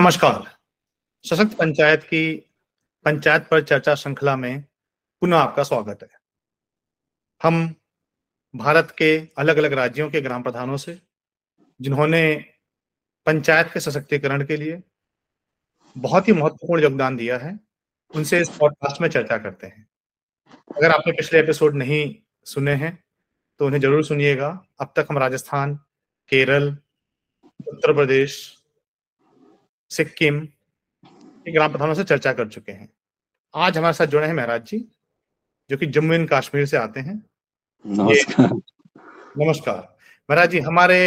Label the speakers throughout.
Speaker 1: नमस्कार। सशक्त पंचायत की पंचायत पर चर्चा श्रृंखला में पुनः आपका स्वागत है। हम भारत के अलग अलग राज्यों के ग्राम प्रधानों से, जिन्होंने पंचायत के सशक्तिकरण के लिए बहुत ही महत्वपूर्ण योगदान दिया है, उनसे इस पॉडकास्ट में चर्चा करते हैं। अगर आपने पिछले एपिसोड नहीं सुने हैं तो उन्हें ज़रूर सुनिएगा। अब तक हम राजस्थान, केरल, उत्तर प्रदेश सिक्किम के ग्राम प्रधानों से चर्चा कर चुके हैं। आज हमारे साथ जुड़े हैं महराज जी जो कि जम्मू एंड कश्मीर से आते हैं।
Speaker 2: नमस्कार।
Speaker 1: नमस्कार। महाराज जी हमारे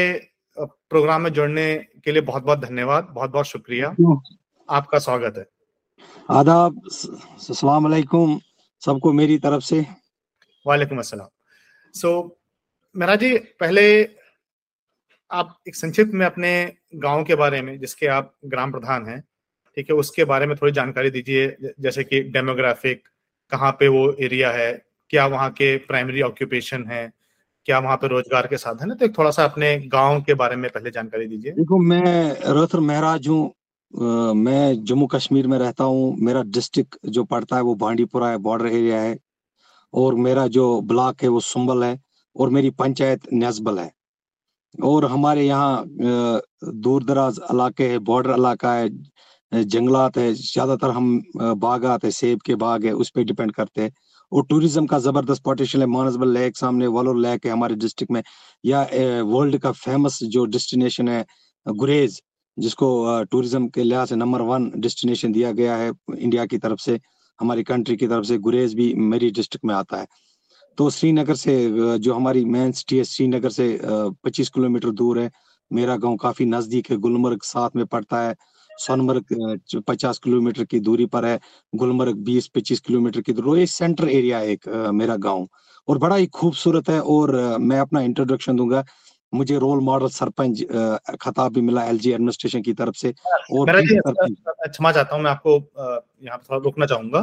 Speaker 1: प्रोग्राम में जुड़ने के लिए बहुत बहुत धन्यवाद बहुत बहुत शुक्रिया। आपका स्वागत है।
Speaker 2: आदाब सलाम अलैकुम सबको मेरी तरफ़ से।
Speaker 1: वालेकुम अस्सलाम। सो so, महाराज जी पहले आप एक संक्षिप्त में अपने गाँव के बारे में, जिसके आप ग्राम प्रधान हैं, ठीक है, उसके बारे में थोड़ी जानकारी दीजिए जैसे कि डेमोग्राफिक कहाँ पे वो एरिया है, क्या वहाँ के प्राइमरी ऑक्यूपेशन है, क्या वहाँ पे रोज़गार के साधन है तो एक थोड़ा सा अपने गाँव के बारे में पहले जानकारी दीजिए।
Speaker 2: देखो, मैं रथर महराज हूँ मैं जम्मू कश्मीर में रहता हूँ, मेरा डिस्ट्रिक्ट जो पड़ता है वो बांडीपुरा है बॉर्डर एरिया है, और मेरा जो ब्लॉक है वो सुंबल है, और मेरी पंचायत नजबल है। और हमारे यहाँ दूर दराज इलाके है बॉर्डर इलाका है, जंगलात है, ज़्यादातर हम बागात है, सेब के बाग है, उस पर डिपेंड करते हैं। और टूरिज़्म का ज़बरदस्त पोटेंशियल है, मानसबल लेक सामने, वलोर लेक है हमारे डिस्ट्रिक्ट में, या वर्ल्ड का फ़ेमस जो डेस्टिनेशन है, गुरेज, जिसको टूरिज़्म के लिहाज से नंबर वन डेस्टिनेशन दिया गया है इंडिया की तरफ़ से, हमारी कंट्री की तरफ़ से, गुरेज भी मेरी डिस्ट्रिक्ट में आता है। तो श्रीनगर से जो हमारी मेन सिटी है श्रीनगर से 25 किलोमीटर दूर है। मेरा गाँव काफ़ी नज़दीक है गुलमर्ग साथ में पड़ता है। सोनमर्ग पचास किलोमीटर की दूरी पर है गुलमर्ग बीस पच्चीस किलोमीटर की दूरी। ये सेंटर एरिया है एक मेरा गाँव। और बड़ा ही खूबसूरत है और मैं अपना इंट्रोडक्शन दूँगा। मुझे रोल मॉडल सरपंच खताब भी मिला एलजी एडमिनिस्ट्रेशन की तरफ़ से।
Speaker 1: और क्षमा चाहता हूँ मैं आपको यहाँ थोड़ा रोकना चाहूँगा।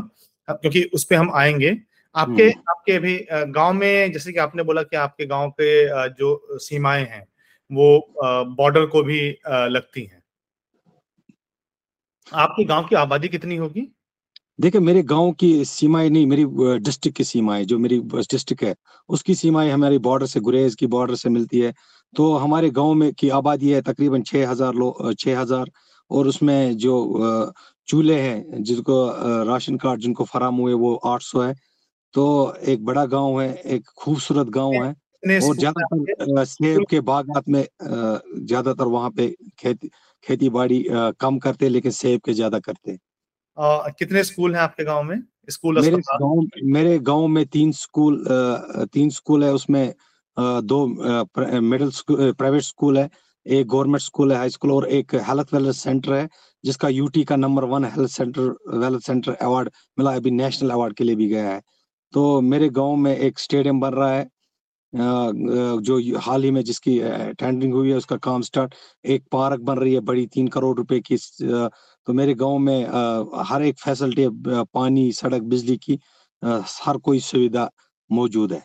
Speaker 1: क्योंकि उस पर हम आएँगे। आपके आपके भी गाँव में जैसे कि आपने बोला कि आपके गाँव के जो सीमाएँ हैं वो बॉर्डर को भी लगती हैं। आपके गाँव की आबादी कितनी होगी?
Speaker 2: देखिए मेरे गाँव की सीमाएँ नहीं मेरी डिस्ट्रिक्ट की सीमाएँ जो मेरी डिस्ट्रिक्ट है उसकी सीमाएँ हमारी बॉर्डर से गुरेज की बॉर्डर से मिलती है। तो हमारे गाँव में की आबादी है तकरीबन छह हज़ार लोग छह हज़ार और उसमें जो चूल्हे हैं जिनको राशन कार्ड जिनको फराम हुए वो आठ सौ है। तो एक बड़ा गाँव है एक खूबसूरत गाँव है। और ज़्यादातर सेब के बागात में ज़्यादातर वहाँ पे खेती खेती बाड़ी कम करते लेकिन सेब के ज़्यादा करते
Speaker 1: आ, कितने स्कूल हैं आपके गाँव में? स्कूल
Speaker 2: मेरे गाँव मेरे गाँव में तीन स्कूल तीन स्कूल है उसमें दो मिडिल स्कूल प्राइवेट स्कूल है एक गवर्नमेंट स्कूल है हाई स्कूल और एक हेल्थ वेलनेस सेंटर है जिसका यूटी का number one health centre wellness centre award मिला अभी नेशनल अवार्ड के लिए भी गया है। तो मेरे गाँव में एक स्टेडियम बन रहा है। जो हाल ही में जिसकी टेंडरिंग हुई है उसका काम स्टार्ट एक पार्क बन रही है बड़ी तीन करोड़ रुपए की तो मेरे गाँव में हर एक फैसिलिटी पानी सड़क बिजली की हर कोई सुविधा मौजूद है।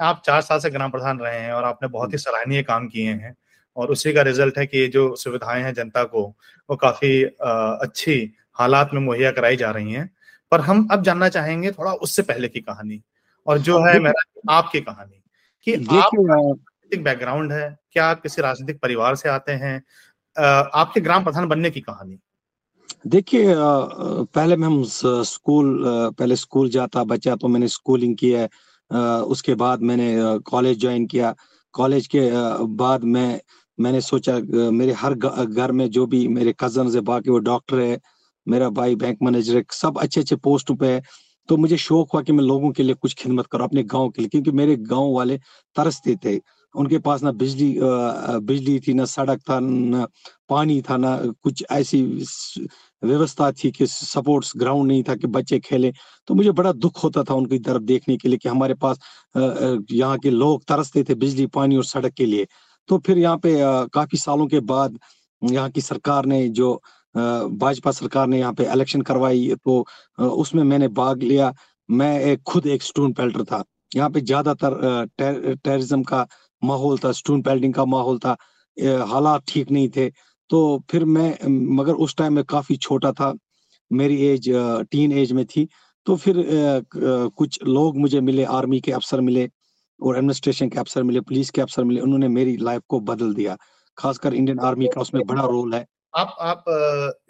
Speaker 1: आप चार साल से ग्राम प्रधान रहे हैं और आपने बहुत ही सराहनीय काम किए हैं और उसी का रिज़ल्ट है कि ये जो सुविधाएँ हैं जनता को वो काफ़ी अच्छी हालात में मुहैया कराई जा रही हैं। पर हम अब जानना चाहेंगे थोड़ा उससे पहले की कहानी और जो है मेरा आपकी कहानी कि आप बैकग्राउंड है क्या आप किसी राजनीतिक परिवार से आते हैं? आपके ग्राम प्रधान बनने की कहानी।
Speaker 2: देखिए पहले मैं हम स्कूल पहले स्कूल जाता बच्चा तो मैंने स्कूलिंग की है उसके बाद मैंने कॉलेज ज्वाइन किया। कॉलेज के बाद मैं मैंने सोचा मेरे हर घर में जो भी मेरे कज़न है बाकी वो डॉक्टर है मेरा भाई बैंक मैनेजर सब अच्छे अच्छे पोस्ट पे है। तो मुझे शौक हुआ कि मैं लोगों के लिए कुछ खिदमत करूँ, अपने गाँव के लिए, क्योंकि मेरे गाँव वाले तरसते थे। उनके पास ना बिजली बिजली थी, ना सड़क था, ना पानी था, ना कुछ ऐसी व्यवस्था थी कि सपोर्ट्स ग्राउंड नहीं था कि बच्चे खेले। तो मुझे बड़ा दुख होता था उनकी तरफ़ देखने के लिए कि हमारे पास यहाँ के लोग तरसते थे बिजली, पानी और सड़क के लिए। तो फिर यहाँ पे काफ़ी सालों के बाद यहाँ की सरकार ने जो भाजपा सरकार ने यहाँ पे इलेक्शन करवाई तो उसमें मैंने भाग लिया। मैं एक खुद एक स्टोन पेल्टर था। यहाँ पे ज़्यादातर टेररिज्म का माहौल था स्टोन पेल्टिंग का माहौल था। हालात ठीक नहीं थे। तो फिर मैं मगर उस टाइम में काफ़ी छोटा था। मेरी एज टीन एज में थी। तो फिर कुछ लोग मुझे मिले आर्मी के अफसर मिले और एडमिनिस्ट्रेशन के अफसर मिले पुलिस के अफसर मिले। उन्होंने मेरी लाइफ को बदल दिया। खासकर इंडियन आर्मी का उसमें बड़ा रोल है।
Speaker 1: आप आप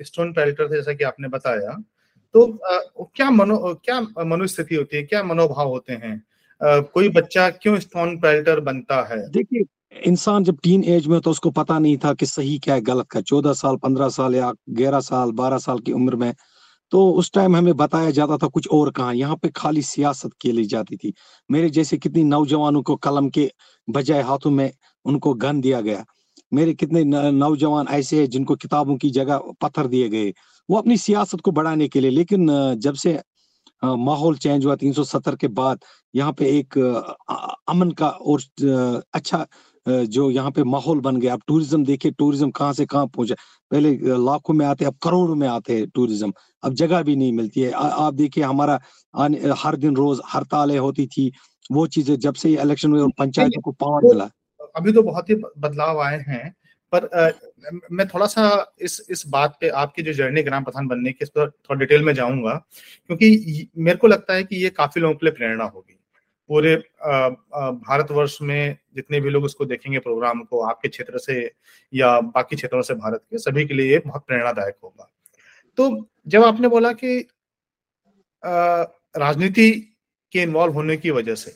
Speaker 1: स्टोन पैरेटर थे जैसा कि आपने बताया। तो आ, क्या मनो क्या मनोस्थिति होती है? क्या मनोभाव होते हैं? आ, कोई बच्चा क्यों स्टोन पैरेटर बनता है?
Speaker 2: देखिए इंसान जब टीन एज में तो उसको पता नहीं था कि सही क्या है गलत का चौदह साल पंद्रह साल या ग्यारह साल बारह साल की उम्र में तो उस टाइम हमें बताया जाता था कुछ और कहा। यहाँ पे खाली सियासत खेली जाती थी। मेरे जैसे कितनी नौजवानों को कलम के बजाय हाथों में उनको गन दिया गया। मेरे कितने नौजवान ऐसे हैं जिनको किताबों की जगह पत्थर दिए गए। वो अपनी सियासत को बढ़ाने के लिए लेकिन जब से माहौल चेंज हुआ 370 के बाद यहाँ पे एक अमन का और अच्छा जो यहाँ पे माहौल बन गया। अब टूरिज़्म देखिए टूरिज़्म कहाँ से कहाँ पहुँचा। पहले लाखों में आते अब करोड़ों में आते हैं टूरिज़्म। अब जगह भी नहीं मिलती है। आ, आप देखिए हमारा हर दिन रोज हड़तालें होती थी। वो चीज़ें जब से इलेक्शन हुए और पंचायतों को पावर मिला।
Speaker 1: अभी तो बहुत ही बदलाव आए हैं पर आ, मैं थोड़ा सा इस इस बात पे आपकी जो जर्नी ग्राम प्रधान बनने की इस पर थोड़ा डिटेल में जाऊँगा क्योंकि मेरे को लगता है कि ये काफ़ी लोगों के लिए प्रेरणा होगी। पूरे भारतवर्ष में जितने भी लोग उसको देखेंगे प्रोग्राम को आपके क्षेत्र से या बाकी क्षेत्रों से भारत के सभी के लिए ये बहुत प्रेरणादायक होगा। तो जब आपने बोला कि राजनीति के इन्वॉल्व होने की वजह से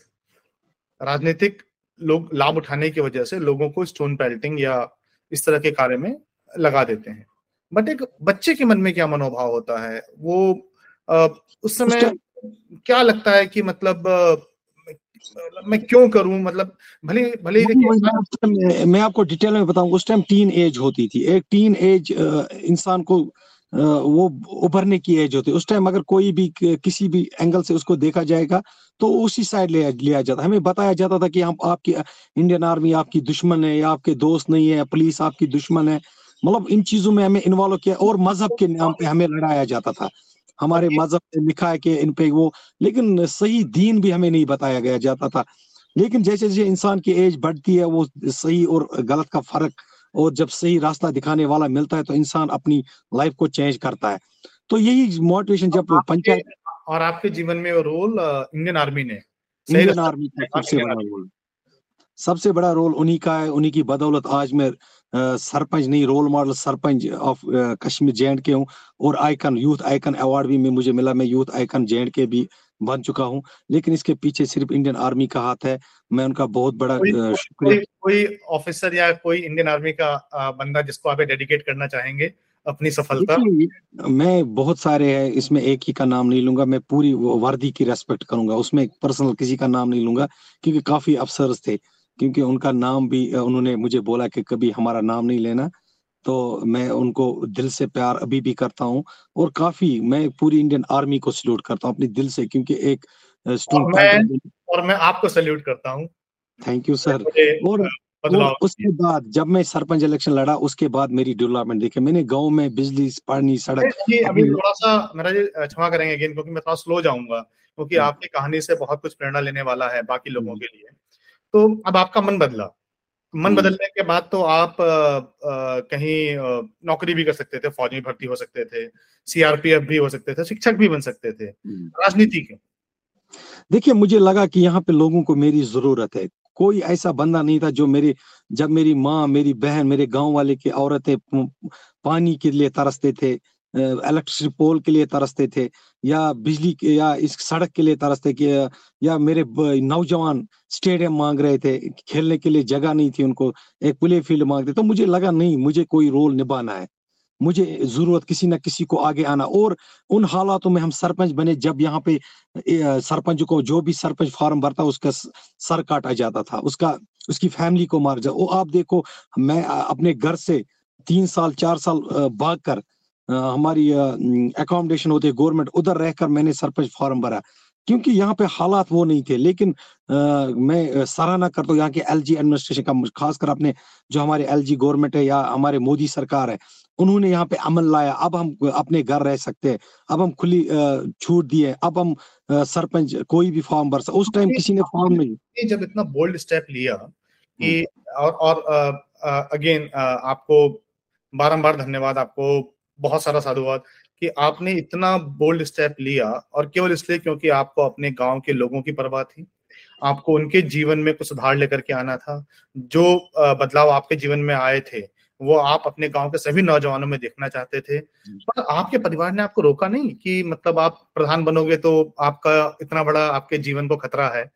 Speaker 1: राजनीतिक लोग लाभ उठाने की वजह से लोगों को स्टोन पेल्टिंग या इस तरह के कार्य में लगा देते हैं। बट एक बच्चे के मन में क्या मनोभाव होता है? वो आ, उस समय क्या लगता है कि मतलब मैं क्यों करूँ? मतलब भले भले
Speaker 2: देखिए मैं आपको डिटेल में बताऊँ उस टाइम टीन एज होती थी। एक टीन एज इंसान को वो उभरने की एज होती है। उस टाइम अगर कोई भी किसी भी एंगल से उसको देखा जाएगा तो उसी साइड ले लिया जाता हमें बताया जाता था कि हम आपकी इंडियन आर्मी आपकी दुश्मन है या आपके दोस्त नहीं है पुलिस आपकी दुश्मन है। मतलब इन चीज़ों में हमें इन्वॉल्व किया और मज़हब के नाम पे हमें लड़ाया जाता था। हमारे मज़हब ने लिखा है कि इन पे वो लेकिन सही दीन भी हमें नहीं बताया गया जाता था। लेकिन जैसे जैसे इंसान की एज बढ़ती है वो सही और गलत का फ़र्क और जब सही रास्ता दिखाने वाला मिलता है तो इंसान अपनी लाइफ को चेंज करता है। तो यही मोटिवेशन जब पंचायत
Speaker 1: और आपके जीवन में वो रोल इंडियन आर्मी ने।
Speaker 2: इंडियन आर्मी का सबसे बड़ा रोल सबसे बड़ा रोल उन्हीं का है उन्हीं की बदौलत आज मैं सरपंच नहीं role model sarpanch of Kashmir J K हूँ। और आइकन यूथ आइकन अवार्ड भी मुझे मिला। मैं यूथ आइकन जे के भी बन चुका हूँ। लेकिन इसके पीछे सिर्फ़ इंडियन आर्मी का हाथ है। मैं उनका बहुत बड़ा
Speaker 1: शुक्रिया। कोई ऑफिसर या कोई इंडियन आर्मी का बंदा जिसको आप डेडिकेट करना चाहेंगे अपनी सफलता?
Speaker 2: मैं बहुत सारे हैं इसमें एक ही का नाम नहीं लूँगा मैं पूरी वर्दी की रेस्पेक्ट करूँगा। उसमें पर्सनल किसी का नाम नहीं लूँगा क्योंकि काफ़ी अफसर थे क्योंकि उनका नाम भी उन्होंने मुझे बोला कि कभी हमारा नाम नहीं लेना। तो मैं उनको दिल से प्यार अभी भी करता हूँ और काफ़ी मैं पूरी इंडियन आर्मी को सल्यूट करता हूँ अपने दिल से क्योंकि एक
Speaker 1: और मैं, और मैं आपको सल्यूट करता हूँ।
Speaker 2: थैंक यू सर और और उसके बाद जब मैं सरपंच इलेक्शन लड़ा उसके बाद मेरी डेवलपमेंट देखे। मैंने गाँव में बिजली पानी सड़क
Speaker 1: अभी थोड़ा सा मेरा क्षमा करेंगे अगेन क्योंकि मैं थोड़ा स्लो जाऊँगा क्योंकि आपकी कहानी से बहुत कुछ प्रेरणा लेने वाला है बाकी लोगों के लिए। तो अब आपका मन बदला। मन बदलने के बाद तो आप आ, आ, कहीं नौकरी भी कर सकते थे फौज में भर्ती हो सकते थे सीआरपीएफ भी हो सकते थे शिक्षक भी बन सकते थे। राजनीति के।
Speaker 2: देखिए मुझे लगा कि यहाँ पे लोगों को मेरी ज़रूरत है। कोई ऐसा बंदा नहीं था जो मेरे जब मेरी माँ मेरी बहन मेरे गाँव वाले की औरतें पानी के लिए तरसते थे इलेक्ट्रिसिटी पोल के लिए तरसते थे, या बिजली के, या इस सड़क के लिए तरसते कि, या मेरे नौजवान स्टेडियम मांग रहे थे, खेलने के लिए जगह नहीं थी उनको, एक प्ले फ़ील्ड मांगते तो मुझे लगा नहीं, मुझे कोई रोल निभाना है। मुझे ज़रूरत किसी ना किसी को आगे आना, और उन हालातों में हम सरपंच बने, जब यहाँ पे सरपंच को, जो भी सरपंच फॉर्म भरता, उसका सर काटा जाता था, उसका, उसकी फैमिली को मार जा वो आप देखो, मैं अपने घर से तीन साल, चार साल भाग कर हमारी अकोमोडेशन होती है गवर्नमेंट उधर रहकर मैंने सरपंच फॉर्म भरा। क्योंकि यहाँ पे हालात वो नहीं थे लेकिन आ, मैं सराहना करता हूँ यहाँ के एलजी एडमिनिस्ट्रेशन का खासकर अपने जो हमारे एलजी गवर्नमेंट है या हमारे मोदी सरकार है उन्होंने यहाँ पे अमल लाया। अब हम अपने घर रह सकते हैं। अब हम खुली छूट दिए अब हम सरपंच कोई भी फॉर्म भर सकते उस टाइम किसी ने फॉर्म नहीं।
Speaker 1: जब इतना बोल्ड स्टेप लिया कि और और अगेन आपको बारंबार धन्यवाद आपको बहुत सारा साधुवाद कि आपने इतना बोल्ड स्टेप लिया और केवल इसलिए क्योंकि आपको अपने गाँव के लोगों की परवाह थी। आपको उनके जीवन में कुछ सुधार लेकर के आना था। जो बदलाव आपके जीवन में आए थे वो आप अपने गाँव के सभी नौजवानों में देखना चाहते थे। पर आपके परिवार ने आपको रोका नहीं कि मतलब आप प्रधान बनोगे तो आपका इतना बड़ा आपके जीवन को खतरा है?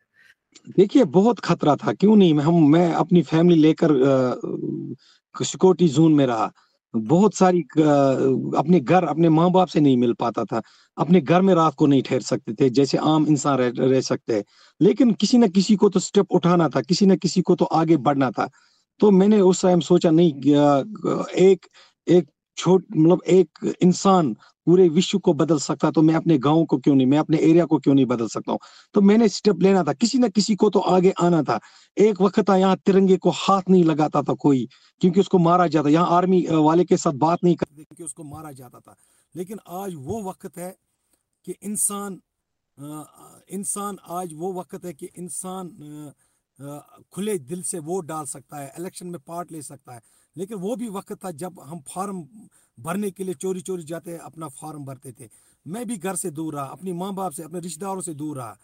Speaker 2: देखिए बहुत खतरा था। क्यों नहीं? हम मैं अपनी फैमिली लेकर सिक्योरिटी जोन में रहा। बहुत सारी अपने घर अपने माँ बाप से नहीं मिल पाता था। अपने घर में रात को नहीं ठहर सकते थे जैसे आम इंसान रह, रह सकते हैं। लेकिन किसी न किसी को तो स्टेप उठाना था किसी न किसी को तो आगे बढ़ना था। तो मैंने उस टाइम सोचा नहीं एक एक छोट मतलब एक इंसान पूरे विश्व को बदल सकता तो मैं अपने गाँव को क्यों नहीं, मैं अपने एरिया को क्यों नहीं बदल सकता हूँ? तो मैंने स्टेप लेना था, किसी ना किसी को तो आगे आना था। एक वक्त था, यहाँ तिरंगे को हाथ नहीं लगाता था कोई, क्योंकि उसको मारा जाता यहाँ आर्मी वाले के साथ बात नहीं करते क्योंकि उसको मारा जाता था। लेकिन आज वो वक्त है कि इंसान इंसान आज वो वक्त है कि इंसान खुले दिल से वोट डाल सकता है इलेक्शन में पार्ट ले सकता है। लेकिन वो भी वक्त था जब हम फार्म भरने के लिए चोरी चोरी जाते अपना फार्म भरते थे। मैं भी घर से दूर रहा, अपनी माँ बाप से, अपने रिश्तेदारों से दूर रहा।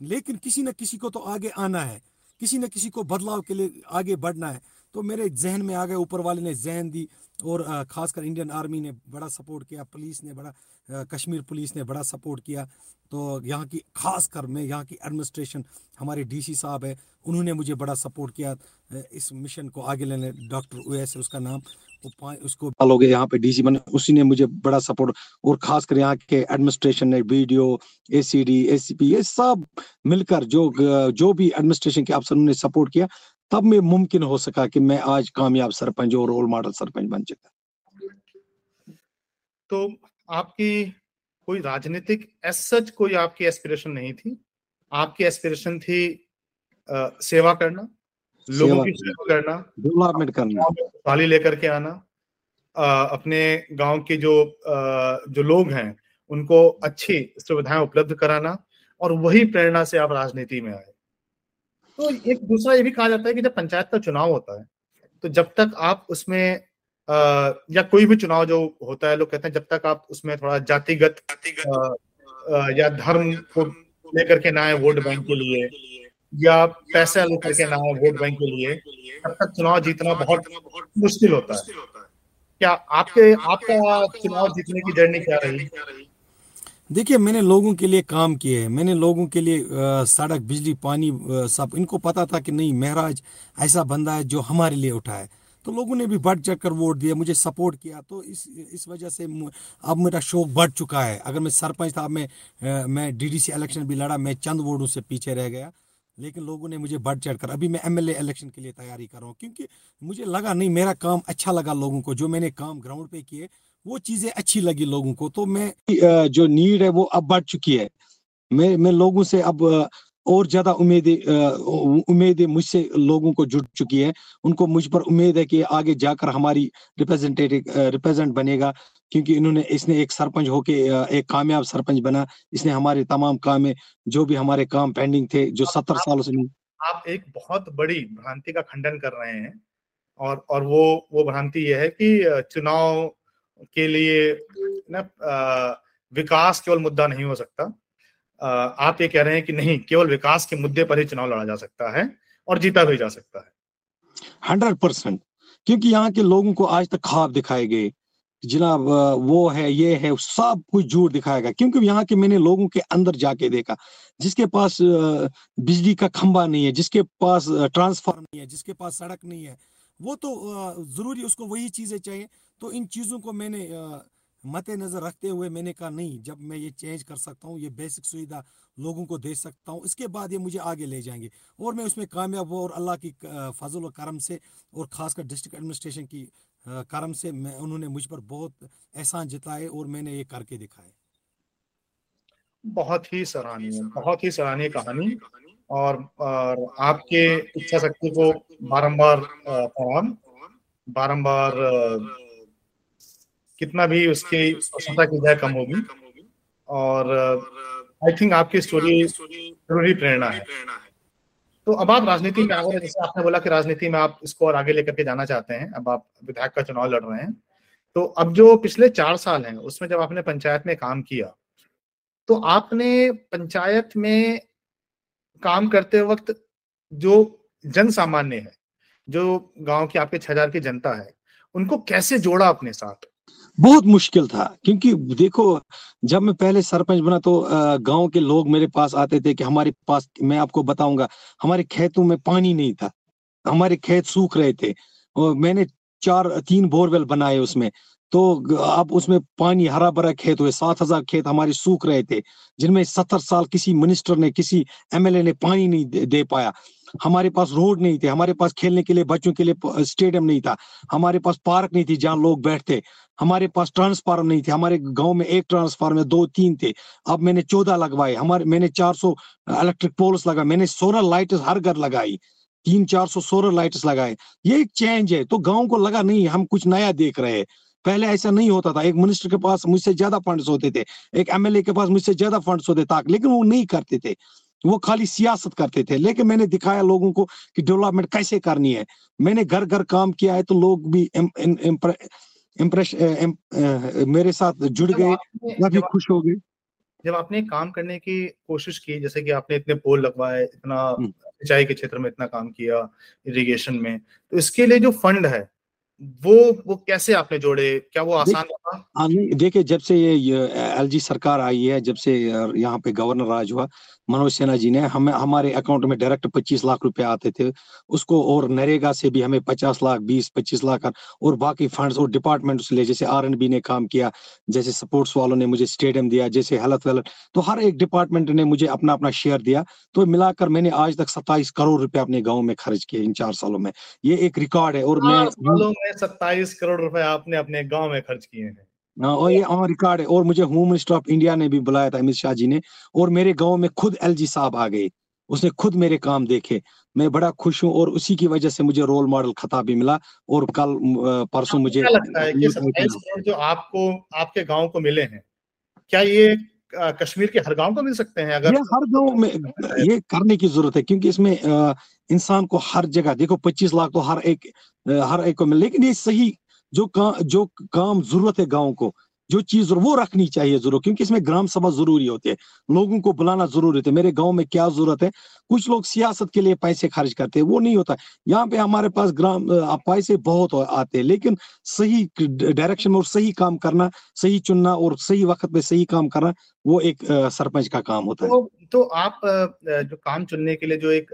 Speaker 2: लेकिन किसी न किसी को तो आगे आना है, किसी न किसी को बदलाव के लिए आगे बढ़ना है। तो मेरे जहन में आ गए, ऊपर वाले ने जहन दी और खासकर इंडियन आर्मी ने बड़ा सपोर्ट किया, पुलिस ने बड़ा कश्मीर पुलिस ने बड़ा सपोर्ट किया। तो यहाँ की खास कर मैं यहाँ की एडमिनिस्ट्रेशन, हमारे डीसी साहब है, उन्होंने मुझे बड़ा सपोर्ट किया इस मिशन को आगे लेने, डॉक्टर ओएस है उसका नाम उसको गए यहाँ पे डीसी बने, उसी ने मुझे बड़ा सपोर्ट और खासकर यहाँ के एडमिनिस्ट्रेशन ने, बीडीओ, एसीडी, एसीपी, ये सब मिलकर जो जो भी एडमिनिस्ट्रेशन के अफसर ने सपोर्ट किया तब में मुमकिन हो सका कि मैं आज कामयाब सरपंच और रोल मॉडल सरपंच बन चुका।
Speaker 1: तो आपकी कोई राजनीतिक एस सच कोई आपकी एस्पिरेशन नहीं थी? आपकी एस्पिरेशन थी आ, सेवा करना लोगों की सेवा करना
Speaker 2: डेवलपमेंट करना।
Speaker 1: थाली लेकर के आना आ, अपने गाँव के जो आ, जो लोग हैं उनको अच्छी सुविधाएँ उपलब्ध कराना और वही प्रेरणा से आप राजनीति में आए। तो एक दूसरा ये भी कहा जाता है कि जब पंचायत का चुनाव होता है तो जब तक आप उसमें आ, या कोई भी चुनाव जो होता है लोग कहते हैं जब तक आप उसमें थोड़ा जातिगत या धर्म को लेकर के ना आए वोट बैंक के लिए या पैसे लेकर के ना आए वोट बैंक के लिए तब तक चुनाव जीतना बहुत मुश्किल होता है। क्या आपके आपका चुनाव जीतने की जर्नी क्या रही?
Speaker 2: देखिए, मैंने लोगों के लिए काम किए हैं। मैंने लोगों के लिए सड़क, बिजली, पानी सब, इनको पता था कि नहीं, महराज ऐसा बंदा है जो हमारे लिए उठा है। तो लोगों ने भी बढ़ चढ़ कर वोट दिया, मुझे सपोर्ट किया। तो इस इस वजह से अब मेरा शौक बढ़ चुका है। अगर मैं सरपंच था, मैं मैं डीडीसी इलेक्शन भी लड़ा, मैं चंद वोटों से पीछे रह गया। लेकिन लोगों ने मुझे बढ़ चढ़ कर अभी मैं एमएलए इलेक्शन के लिए तैयारी कर रहा हूँ, क्योंकि मुझे लगा, नहीं, मेरा काम अच्छा लगा लोगों को, जो मैंने काम ग्राउंड पे किए वो चीज़ें अच्छी लगी लोगों को तो मैं जो नीड है वो अब बढ़ चुकी है। मैं मैं लोगों से अब और ज़्यादा उम्मीदें उम्मीदें मुझसे लोगों को जुड़ चुकी है। उनको मुझ पर उम्मीद है कि आगे जाकर हमारी रिप्रेजेंटेटिव रिप्रेजेंट बनेगा क्योंकि इन्होंने इसने एक सरपंच होके एक कामयाब सरपंच बना। इसने हमारे तमाम काम जो भी हमारे काम पेंडिंग थे जो सत्तर सालों से
Speaker 1: आप एक बहुत बड़ी भ्रांति का खंडन कर रहे हैं और और वो वो भ्रांति यह है कि चुनाव के लिए ना विकास केवल मुद्दा नहीं हो सकता। आप ये कह रहे हैं कि नहीं, केवल विकास के मुद्दे पर ही चुनाव लड़ा जा सकता है और जीता भी जा सकता है।
Speaker 2: हंड्रेड परसेंट, क्योंकि यहाँ के लोगों को आज तक खाब दिखाए गए जनाब वो है, ये है, सब कुछ झूठ दिखाएगा क्योंकि यहाँ के मैंने लोगों के अंदर जाके देखा, जिसके पास बिजली का खंबा नहीं है, जिसके पास ट्रांसफार्म नहीं है, जिसके पास सड़क नहीं है वो तो ज़रूरी उसको वही चीज़ें चाहिए। तो इन चीज़ों को मैंने मद्देनजर रखते हुए मैंने कहा, नहीं, जब मैं ये चेंज कर सकता हूँ, ये बेसिक सुविधा लोगों को दे सकता हूँ, इसके बाद ये मुझे आगे ले जाएँगे। और मैं उसमें कामयाब हुआ और अल्लाह की फजल करम से और ख़ासकर डिस्ट्रिक्ट एडमिनिस्ट्रेशन की करम से मैं, उन्होंने मुझ पर बहुत एहसान जताए और मैंने ये करके दिखाए।
Speaker 1: बहुत ही सराहनीय, बहुत ही सराहनीय कहानी। और, आपके इच्छा शक्ति को बारंबार प्रणाम। बारंबार कितना भी उसकी क्षमता की जाए कम होगी। और आई थिंक आपकी स्टोरी ज़रूरी प्रेरणा है। तो अब आप राजनीति में आगे जैसे आपने बोला कि राजनीति में आप इसको और आगे लेकर के जाना चाहते हैं अब आप विधायक का चुनाव लड़ रहे हैं। तो अब जो पिछले चार साल हैं उसमें जब आपने पंचायत में काम किया तो आपने पंचायत में काम करते वक्त जो जन सामान्य है, जो गाँव की आपके छह हज़ार की जनता है, उनको कैसे जोड़ा अपने साथ?
Speaker 2: बहुत मुश्किल था, क्योंकि देखो, जब मैं पहले सरपंच बना तो गाँव के लोग मेरे पास आते थे कि हमारे पास, मैं आपको बताऊँगा, हमारे खेतों में पानी नहीं था, हमारे खेत सूख रहे थे, और मैंने चार, तीन बोरवेल बनाए उसमें तो आप उसमें पानी हरा भरा खेत हुए सात हज़ार खेत हमारे सूख रहे थे जिनमें सत्तर साल किसी मिनिस्टर ने किसी एमएलए ने पानी नहीं दे, पाया। हमारे पास रोड नहीं थे हमारे पास खेलने के लिए बच्चों के लिए स्टेडियम नहीं था हमारे पास पार्क नहीं थी जहाँ लोग बैठते हमारे पास ट्रांसफार्म नहीं थे हमारे गाँव में एक ट्रांसफार्म दो तीन थे अब मैंने चौदह लगवाए हमारे मैंने चार सौ इलेक्ट्रिक पोल्स लगाए मैंने सोलर लाइट हर घर लगाई तीन चार सौ सोलर लाइट्स लगाए ये एक चेंज है तो गाँव को लगा नहीं हम कुछ नया देख रहे हैं। पहले ऐसा नहीं होता था। एक मिनिस्टर के पास मुझसे ज़्यादा फंड्स होते थे एक एमएलए के पास मुझसे ज़्यादा फंड्स होते थे लेकिन वो नहीं करते थे। वो खाली सियासत करते थे। लेकिन मैंने दिखाया लोगों को कि डेवलपमेंट कैसे करनी है। मैंने घर घर काम किया है तो लोग भी इम्प्रेस मेरे साथ जुड़ गए काफ़ी खुश हो गए
Speaker 1: जब आपने काम करने की कोशिश की जैसे कि आपने इतने पोल लगवाए इतना हम्म। सिंचाई के क्षेत्र में इतना काम किया इरिगेशन में तो इसके लिए जो फंड है वो वो कैसे आपने जोड़े? क्या वो आसान था
Speaker 2: देखिए जब से ये एलजी सरकार आई है जब से यहाँ पे गवर्नर राज हुआ मनोज सिन्हा जी ने हमें हमारे अकाउंट में डायरेक्ट 25 लाख रुपए आते थे। उसको और नरेगा से भी हमें 50 लाख 20 25 लाख और बाकी फंड्स और डिपार्टमेंट से ले जैसे आरएनबी ने काम किया जैसे स्पोर्ट्स वालों ने मुझे स्टेडियम दिया जैसे हेल्थ वेल्थ तो हर एक डिपार्टमेंट ने मुझे अपना अपना शेयर दिया। तो मिलाकर मैंने आज तक सत्ताईस करोड़ रुपए अपने गाँव में खर्च किए इन चार सालों में। ये एक रिकॉर्ड है और
Speaker 1: मैं सत्ताईस करोड़ रुपए आपने अपने गाँव में खर्च किए हैं
Speaker 2: हाँ, और ये ऑन रिकॉर्ड है और मुझे होम मिनिस्टर ऑफ़ इंडिया ने भी बुलाया था अमित शाह जी ने और मेरे गाँव में खुद एलजी साहब आ गए। उसने खुद मेरे काम देखे। मैं बड़ा खुश हूँ और उसी की वजह से मुझे रोल मॉडल खिताब भी मिला और कल परसों मुझे
Speaker 1: लगता है कि जो आपको आपके गाँव को मिले हैं क्या ये कश्मीर के हर गाँव को मिल सकते हैं? अगर
Speaker 2: ये हर गाँव में ये करने की ज़रूरत है क्योंकि इसमें इंसान को हर जगह देखो 25 लाख तो हर एक हर एक को मिले लेकिन ये सही जो का, जो काम ज़रूरत है गाँव को जो चीज़ वो रखनी चाहिए ज़रूर क्योंकि इसमें ग्राम सभा ज़रूरी होती है। लोगों को बुलाना ज़रूरी होता है। मेरे गाँव में क्या ज़रूरत है? कुछ लोग सियासत के लिए पैसे खर्च करते हैं वो नहीं होता। यहाँ पे हमारे पास ग्राम पैसे बहुत आते हैं लेकिन सही डायरेक्शन में और सही काम करना सही चुनना और सही वक्त पे सही काम करना वो एक सरपंच का काम होता
Speaker 1: तो, है। तो आप जो काम चुनने के लिए जो एक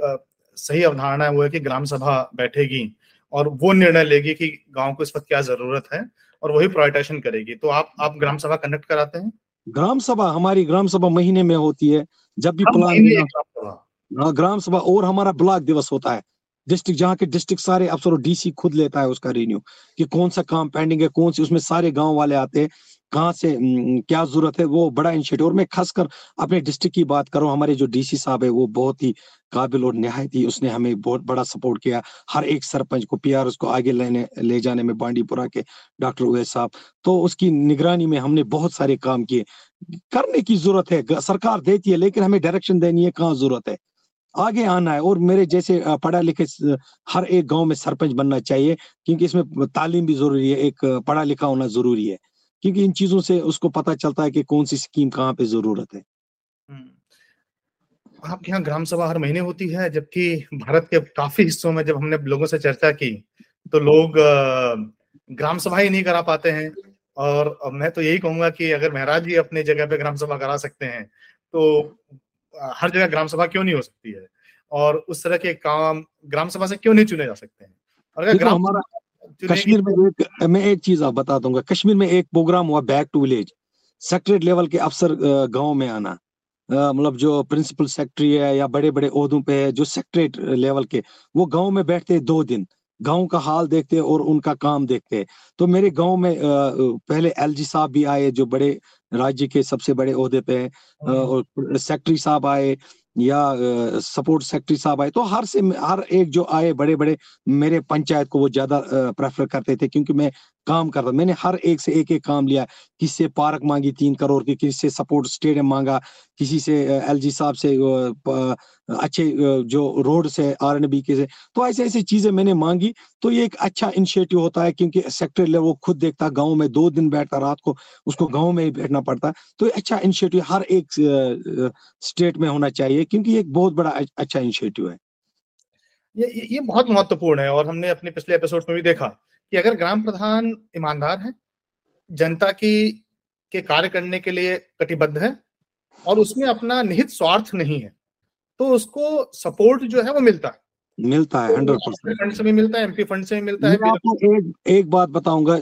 Speaker 1: सही अवधारणा है वो है कि ग्राम सभा बैठेगी। और वो निर्णय लेगी कि गाँव को इस वक्त क्या ज़रूरत है और वही प्रायोरिटाइजेशन करेगी। तो आप आप ग्राम सभा कंडक्ट कराते हैं?
Speaker 2: ग्राम सभा हमारी ग्राम सभा महीने में होती है। जब भी प्लान ग्राम सभा? और हमारा ब्लॉक दिवस होता है। डिस्ट्रिक्ट जहाँ के डिस्ट्रिक्ट सारे अफसर डीसी खुद लेता है उसका रिन्यू कि कौन सा काम पेंडिंग है कौन सी उसमें सारे गाँव वाले आते हैं। कहाँ से क्या ज़रूरत है, वो बड़ा इनिशिएटिव और मैं खासकर अपने डिस्ट्रिक्ट की बात करूँ, हमारे जो डीसी साहब है, वो बहुत ही काबिल और नहायत ही उसने हमें बहुत बड़ा सपोर्ट किया। हर एक सरपंच को पी को आगे लेने, ले जाने में, बांडीपुरा के डॉक्टर उवैस साहब। तो उसकी निगरानी में हमने बहुत सारे काम किए। करने की ज़रूरत है सरकार देती है, लेकिन हमें डायरेक्शन देनी है, कहाँ ज़रूरत है। आगे आना है, और मेरे जैसे पढ़ा लिखे हर एक गाँव में सरपंच बनना चाहिए, क्योंकि इसमें तालीम भी ज़रूरी है, एक पढ़ा लिखा होना ज़रूरी है। क्योंकि इन चीज़ों से उसको पता चलता है कि कौन सी स्कीम कहाँ पे ज़रूरत है।
Speaker 1: हम्म। आपके यहाँ ग्राम सभा हर महीने होती है जबकि भारत के काफ़ी हिस्सों में जब हमने लोगों से चर्चा की तो लोग ग्राम सभा ही नहीं करा पाते हैं। और मैं तो यही कहूँगा कि अगर महाराज जी अपने जगह पे ग्राम सभा करा सकते हैं तो हर जगह ग्राम सभा क्यों नहीं हो सकती है? और उस तरह के काम ग्राम सभा से क्यों नहीं चुने जा सकते हैं?
Speaker 2: और अगर ग्राम हमारा कश्मीर में एक मैं एक चीज़ आप बता दूँगा। कश्मीर में एक प्रोग्राम हुआ back to village. Secretary level के अफसर गाँव में आना। मतलब जो प्रिंसिपल सेक्रेटरी है या बड़े बड़े ओहदों पे है जो सेक्रेट लेवल के वो गाँव में बैठते दो दिन। गाँव का हाल देखते और उनका काम देखते तो मेरे गाँव में पहले एलजी साहब भी आए जो बड़े राज्य के सबसे बड़े ओहदे पे हैं। हाँ। और सेक्रेटरी साहब आए या सपोर्ट सेक्रेटरी साहब आए तो हर से, हर एक जो आए बड़े बड़े मेरे पंचायत को वो ज़्यादा प्रेफर करते थे, क्योंकि मैं काम करता मैंने हर एक से एक एक काम लिया। किससे पार्क मांगी तीन करोड़ की किसी से सपोर्ट स्टेडियम मांगा, किसी से एलजी साहब से अच्छे जो रोड से, आर एन बी के से। तो ऐसे, ऐसी चीज़ें मैंने मांगी। तो ये एक अच्छा इनिशिएटिव होता है क्योंकि सेक्टर लेवल वो खुद देखता है गाँव में दो दिन बैठता, रात को उसको गाँव में ही बैठना पड़ता। है तो अच्छा इनिशिएटिव हर एक स्टेट में होना चाहिए क्योंकि एक बहुत बड़ा अच्छा इनिशिएटिव है।
Speaker 1: ये ये बहुत महत्वपूर्ण है और हमने अपने पिछले एपिसोड में भी देखा। कि अगर ग्राम प्रधान ईमानदार है जनता की के कार्य करने के लिए कटिबद्ध है और उसमें अपना निहित स्वार्थ नहीं है तो उसको सपोर्ट जो है वो मिलता है।
Speaker 2: मिलता है हंड्रेड परसेंट
Speaker 1: फंड से भी मिलता है एमपी फंड से भी मिलता है
Speaker 2: आपको एक एक बात बताऊँगा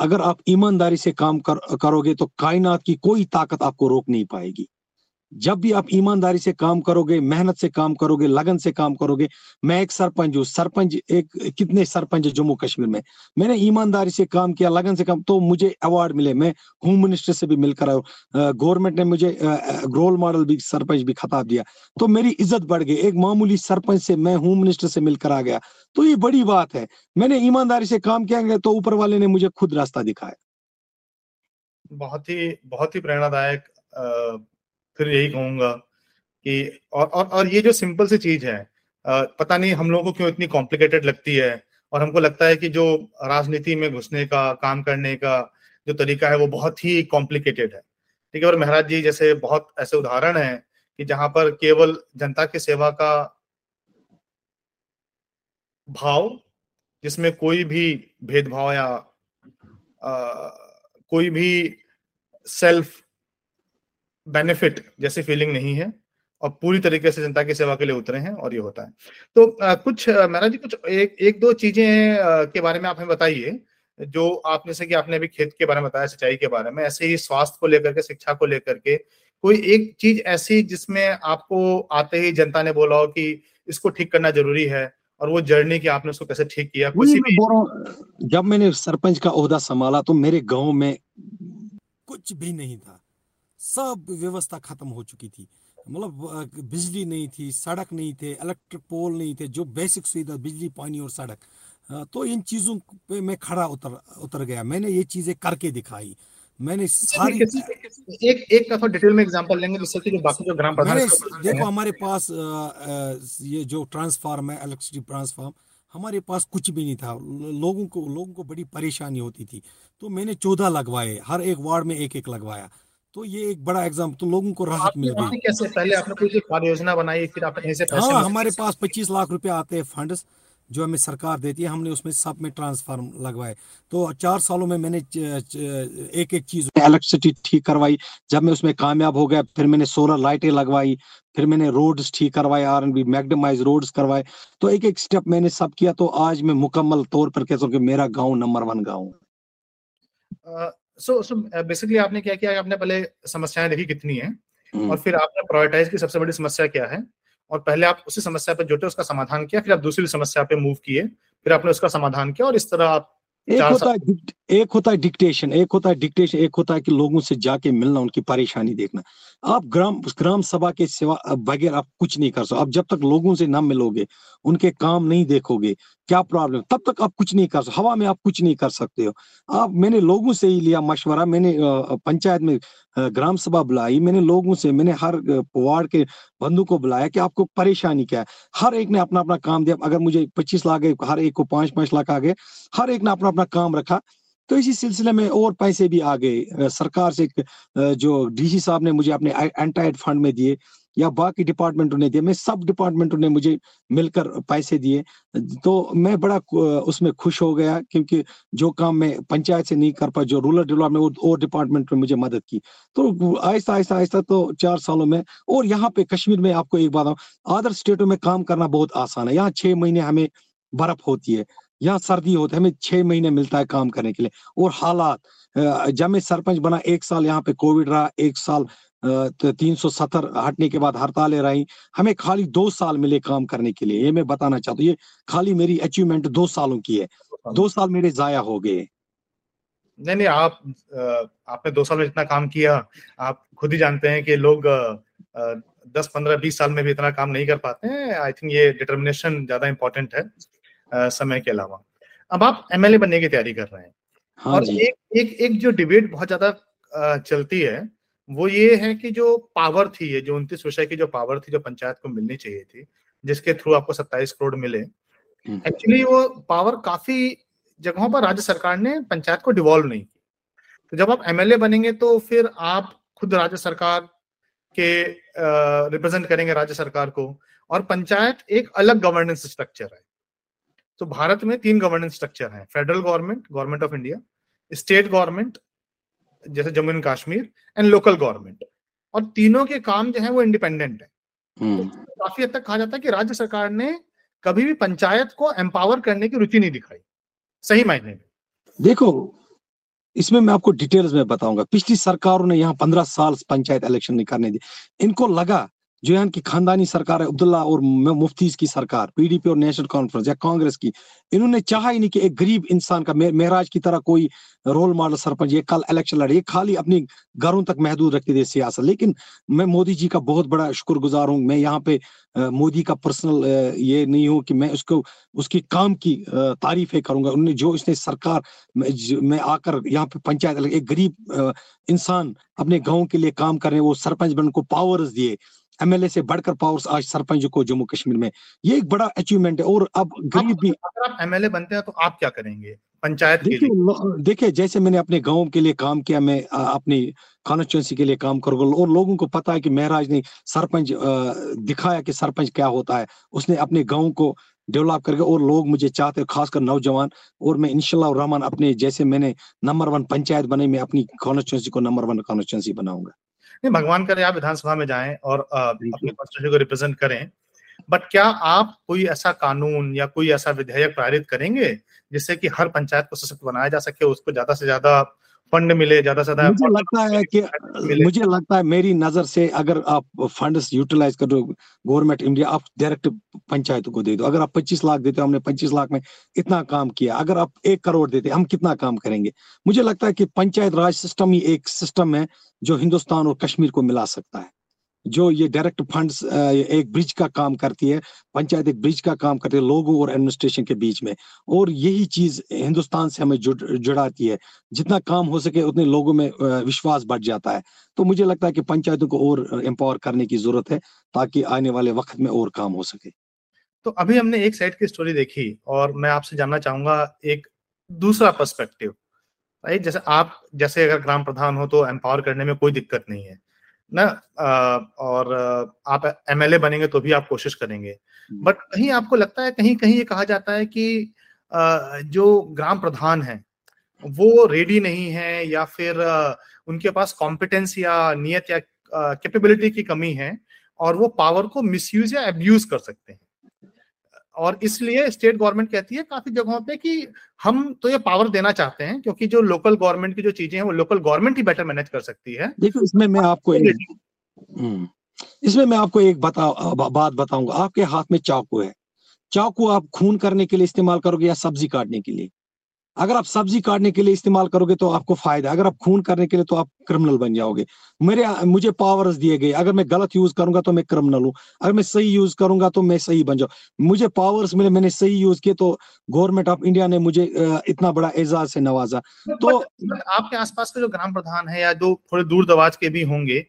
Speaker 2: अगर आप ईमानदारी से काम कर, करोगे तो कायनात की कोई ताकत आपको रोक नहीं पाएगी। जब भी आप ईमानदारी से काम करोगे, मेहनत से काम करोगे, लगन से काम करोगे, मैं एक सरपंच हूँ। सरपंच एक, कितने सरपंच जम्मू कश्मीर में? मैंने ईमानदारी से काम किया, लगन से काम तो मुझे अवार्ड मिले। मैं होम मिनिस्टर से भी मिलकर आया गवर्नमेंट ने मुझे रोल मॉडल भी, सरपंच भी खताब दिया। तो मेरी इज़्ज़त बढ़ गई। एक मामूली सरपंच से मैं होम मिनिस्टर से मिलकर आ गया। तो ये बड़ी बात है। मैंने ईमानदारी से काम किया तो ऊपर वाले ने मुझे खुद रास्ता दिखाया।
Speaker 1: बहुत ही बहुत ही प्रेरणादायक फिर यही कहूँगा कि और और और ये जो सिंपल सी चीज़ है पता नहीं हम लोगों को क्यों इतनी कॉम्प्लिकेटेड लगती है और हमको लगता है कि जो राजनीति में घुसने का काम करने का जो तरीका है वो बहुत ही कॉम्प्लिकेटेड है। ठीक है और महाराज जी जैसे बहुत ऐसे उदाहरण है कि जहाँ पर केवल जनता की के सेवा का भाव जिसमें कोई भी भेदभाव या आ, कोई भी सेल्फ बेनिफिट जैसी फीलिंग नहीं है और पूरी तरीके से जनता की सेवा के लिए उतरे हैं और ये होता है। तो आ, कुछ महाराज जी कुछ एक एक दो चीज़ें के बारे में आप हमें बताइए जो आप जैसे कि आपने अभी खेत के बारे में बताया सिंचाई के बारे में ऐसे ही स्वास्थ्य को लेकर के शिक्षा को लेकर के कोई एक चीज़ ऐसी जिसमें आपको आते ही जनता ने बोला हो कि इसको ठीक करना ज़रूरी है और वो जर्नी की आपने उसको कैसे ठीक किया
Speaker 2: किसी भी जब मैंने सरपंच का ओहदा संभाला तो मेरे गाँव में कुछ भी नहीं था। सब व्यवस्था खत्म हो चुकी थी। मतलब बिजली नहीं थी सड़क नहीं थे इलेक्ट्रिक पोल नहीं थे जो बेसिक सुविधा बिजली पानी और सड़क। तो इन चीज़ों पे मैं खड़ा उतर उतर गया। मैंने ये चीज़ें करके दिखाई। मैंने सारी
Speaker 1: एक एक का डिटेल में एग्जांपल लेंगे जिससे कि बाकी जो ग्राम प्रधान
Speaker 2: देखो हमारे पास ये जो ट्रांसफार्म है इलेक्ट्रिसिटी ट्रांसफार्म हमारे पास कुछ भी नहीं था। लोगों को लोगों को बड़ी परेशानी होती थी। तो मैंने चौदह लगवाए हर एक वार्ड में एक एक लगवाया। तो ये एक बड़ा एग्ज़ाम तो लोगों को राहत मिल गई
Speaker 1: कैसे पहले आपने कोई कार्य योजना बनाई फिर आपने पैसे
Speaker 2: हाँ हमारे पास पच्चीस लाख रुपए आते हैं फंड्स जो हमें सरकार देती है हमने उसमें सब में ट्रांसफार्म लगवाए। तो चार सालों में मैंने एक एक चीज़ इलेक्ट्रिसिटी ठीक करवाई जब मैं उसमें कामयाब हो गया फिर मैंने सोलर लाइटें लगवाई फिर मैंने रोड्स ठीक करवाए R N B macadamised roads करवाए। तो एक एक स्टेप मैंने सब किया तो आज मैं मुकम्मल तौर पर कह सकूँ मेरा गाँव नंबर वन गाँव।
Speaker 1: सो सो बेसिकली आपने क्या किया आपने पहले समस्याएँ देखी कितनी है हम्म। और फिर आपने प्रायोरिटाइज की सबसे बड़ी समस्या क्या है और पहले आप उसी समस्या पर जुटे उसका समाधान किया फिर आप दूसरी समस्या पे मूव किए फिर आपने उसका समाधान किया और इस तरह आप
Speaker 2: एक होता है एक होता है डिक्टेशन एक होता है डिक्टेशन एक होता है कि लोगों से जाके मिलना उनकी परेशानी देखना आप ग्राम ग्राम सभा के सिवा बगैर आप कुछ नहीं कर सकते आप जब तक लोगों से ना मिलोगे उनके काम नहीं देखोगे क्या प्रॉब्लम तब तक आप कुछ नहीं कर सकते हवा में आप कुछ नहीं कर सकते हो। आप, मैंने लोगों से ही लिया मशवरा, मैंने पंचायत में ग्राम सभा बुलाई, मैंने लोगों से, मैंने हर वार्ड के बंधु को बुलाया कि आपको परेशानी क्या है। हर एक ने अपना अपना काम दिया। अगर मुझे पच्चीस लाख हर एक को पाँच पाँच लाख आ गए। हर एक ने अपना अपना काम रखा। तो इसी सिलसिले में और पैसे भी आ गए। सरकार से जो डीसी साहब ने मुझे अपने एंटाइड फंड में दिए। या बाकी डिपार्टमेंटों ने दिए मैं सब डिपार्टमेंटों ने मुझे मिलकर पैसे दिए। तो मैं बड़ा उसमें खुश हो गया क्योंकि जो काम मैं पंचायत से नहीं कर पाया, जो रूरल डेवलपमेंट और डिपार्टमेंट ने मुझे मदद की। तो आहिस्ता आहिस्ता आहिस्ता तो चार सालों में, और यहाँ पे कश्मीर में आपको एक बात अदर स्टेटों में काम करना बहुत आसान है। यहाँ छह महीने हमें बर्फ़ होती है, यहाँ सर्दी होती है, हमें छह महीने मिलता है काम करने के लिए। और हालात जब मैं सरपंच बना, एक साल यहाँ पे कोविड रहा, एक साल तीन सौ सत्तर हटने के बाद हड़तालें रही। हमें खाली दो साल मिले काम करने के लिए ये मैं बताना चाहता हूँ। ये खाली मेरी अचीवमेंट दो सालों की है। दो साल मेरे जाया हो गए।
Speaker 1: नहीं नहीं आप आपने दो साल में इतना काम किया। आप खुद ही जानते हैं कि लोग दस पंद्रह बीस साल में भी इतना काम नहीं कर पाते हैं। आई थिंक ये डिटर्मिनेशन ज़्यादा इम्पोर्टेंट है समय के अलावा। अब आप एमएलए बनने की तैयारी कर रहे हैं। हाँ और एक एक एक जो डिबेट बहुत ज़्यादा चलती है वो ये है कि जो पावर थी ये जो उनतीस विषय की जो पावर थी जो पंचायत को मिलनी चाहिए थी जिसके थ्रू आपको सत्ताईस करोड़ मिले एक्चुअली हम्म। वो पावर काफ़ी जगहों पर राज्य सरकार ने पंचायत को डिवॉल्व नहीं की तो जब आप एमएलए बनेंगे तो फिर आप खुद राज्य सरकार के रिप्रेजेंट करेंगे राज्य सरकार को और पंचायत एक अलग गवर्नेंस स्ट्रक्चर है तो भारत में तीन गवर्नेंस स्ट्रक्चर है federal government government of India state government जैसे Jammu and Kashmir and local government और तीनों के काम जो है वो इंडिपेंडेंट है। तो काफ़ी हद तक कहा जाता है कि राज्य सरकार ने कभी भी पंचायत को एम्पावर करने की रुचि नहीं दिखाई। सही मायने में।
Speaker 2: देखो इसमें मैं आपको डिटेल्स में बताऊँगा। पिछली सरकारों ने यहाँ पंद्रह साल पंचायत इलेक्शन नहीं करने दी। इनको लगा जो यहाँ की खानदानी सरकार है अब्दुल्ला और मुफ्ती की सरकार पीडीपी और नेशनल कॉन्फ्रेंस या कांग्रेस की। इन्होंने चाहा ही नहीं कि एक गरीब इंसान का महराज की तरह कोई रोल मॉडल सरपंच, ये कल इलेक्शन लड़े, ये खाली अपने घरों तक महदूद रखते थे सियासत। लेकिन मैं मोदी जी का बहुत बड़ा शुक्रगुजार हूँ, मैं यहाँ पे मोदी का पर्सनल ये नहीं हूँ कि मैं उसको, उसकी काम की तारीफें करूँगा। उन्होंने जो इसने सरकार, में आकर यहाँ पे पंचायत, एक गरीब इंसान अपने गाँव के लिए काम कर रहे वो सरपंच बन को पावर्स दिए। एमएलए से बढ़कर पावर्स आज सरपंच को जम्मू कश्मीर में। ये एक बड़ा अचीवमेंट है और अब गरीब भी
Speaker 1: अगर आप एमएलए बनते हैं तो आप क्या करेंगे? पंचायत
Speaker 2: देखिए देखिए जैसे मैंने अपने गाँव के लिए काम किया मैं अपनी कॉन्स्टिट्यूंसी के लिए काम करूँगा और लोगों को पता है कि महराज ने सरपंच दिखाया कि सरपंच क्या होता है। उसने अपने गाँव को डेवलप करके और लोग मुझे चाहते हैं खासकर नौजवान और मैं इंशाल्लाह रहमान अपने जैसे मैंने नंबर वन पंचायत बनाई मैं अपनी कॉन्स्टिट्यूंसी को नंबर वन कॉन्स्टिट्यूंसी बनाऊँगा।
Speaker 1: नहीं भगवान करे आप विधानसभा में जाएँ और अपने कॉन्स्टिट्यूशन को रिप्रेजेंट करें। बट क्या आप कोई ऐसा कानून या कोई ऐसा विधेयक पारित करेंगे जिससे कि हर पंचायत को सशक्त बनाया जा सके उसको ज़्यादा से ज़्यादा फंड मिले ज़्यादा से ज़्यादा
Speaker 2: मुझे लगता है कि मुझे लगता है मेरी नज़र से अगर आप फंड यूटिलाइज कर दो गवर्नमेंट इंडिया आप डायरेक्ट पंचायत को दे दो। अगर आप 25 लाख देते हो हमने 25 लाख में इतना काम किया। अगर आप एक करोड़ देते हम कितना काम करेंगे? मुझे लगता है कि पंचायत राज सिस्टम ही एक सिस्टम है जो हिंदुस्तान और कश्मीर को मिला सकता है। जो ये डायरेक्ट फंड्स एक ब्रिज का काम करती है, पंचायत एक ब्रिज का काम करती है लोगों और एडमिनिस्ट्रेशन के बीच में। और यही चीज़ हिंदुस्तान से हमें जुड़, जुड़ाती है। जितना काम हो सके उतने लोगों में विश्वास बढ़ जाता है। तो मुझे लगता है कि पंचायतों को और एम्पावर करने की ज़रूरत है, ताकि आने वाले वक्त में और काम हो सके।
Speaker 1: तो अभी हमने एक साइड की स्टोरी देखी, और मैं आपसे जानना चाहूँगा एक दूसरा पर्सपेक्टिव राइट, जैसे आप, जैसे अगर ग्राम प्रधान हो तो एम्पावर करने में कोई दिक्कत नहीं है। ना और आप एमएलए बनेंगे तो भी आप कोशिश करेंगे बट हम्म। कहीं आपको लगता है कहीं कहीं ये कहा जाता है कि जो ग्राम प्रधान है वो रेडी नहीं है या फिर उनके पास कॉम्पिटेंस या नियत या कैपेबिलिटी की कमी है और वो पावर को मिसयूज या एब्यूज कर सकते हैं और इसलिए स्टेट गवर्नमेंट कहती है काफ़ी जगहों पे कि हम तो ये पावर देना चाहते हैं क्योंकि जो लोकल गवर्नमेंट की जो चीज़ें हैं वो लोकल गवर्नमेंट ही बेटर मैनेज कर सकती है।
Speaker 2: देखो इसमें मैं आपको एक, हम्म, इसमें मैं आपको एक बता बात बताऊँगा। आपके हाथ में चाकू है। चाकू आप खून करने के लिए इस्तेमाल करोगे या सब्ज़ी काटने के लिए? अगर आप सब्ज़ी काटने के लिए इस्तेमाल करोगे तो आपको फ़ायदा अगर आप खून करने के लिए तो आप क्रिमिनल बन जाओगे। मेरे मुझे पावर्स दिए गए। अगर मैं गलत यूज़ करूँगा तो मैं क्रिमिनल हूँ। अगर मैं सही यूज़ करूँगा तो मैं सही बन जाऊँ। मुझे पावर्स मिले मैंने सही यूज़ किए तो गवर्नमेंट ऑफ़ इंडिया ने मुझे इतना बड़ा एजाज से नवाजा।
Speaker 1: तो आपके आसपास के जो ग्राम प्रधान है या जो थोड़े दूर दराज के भी होंगे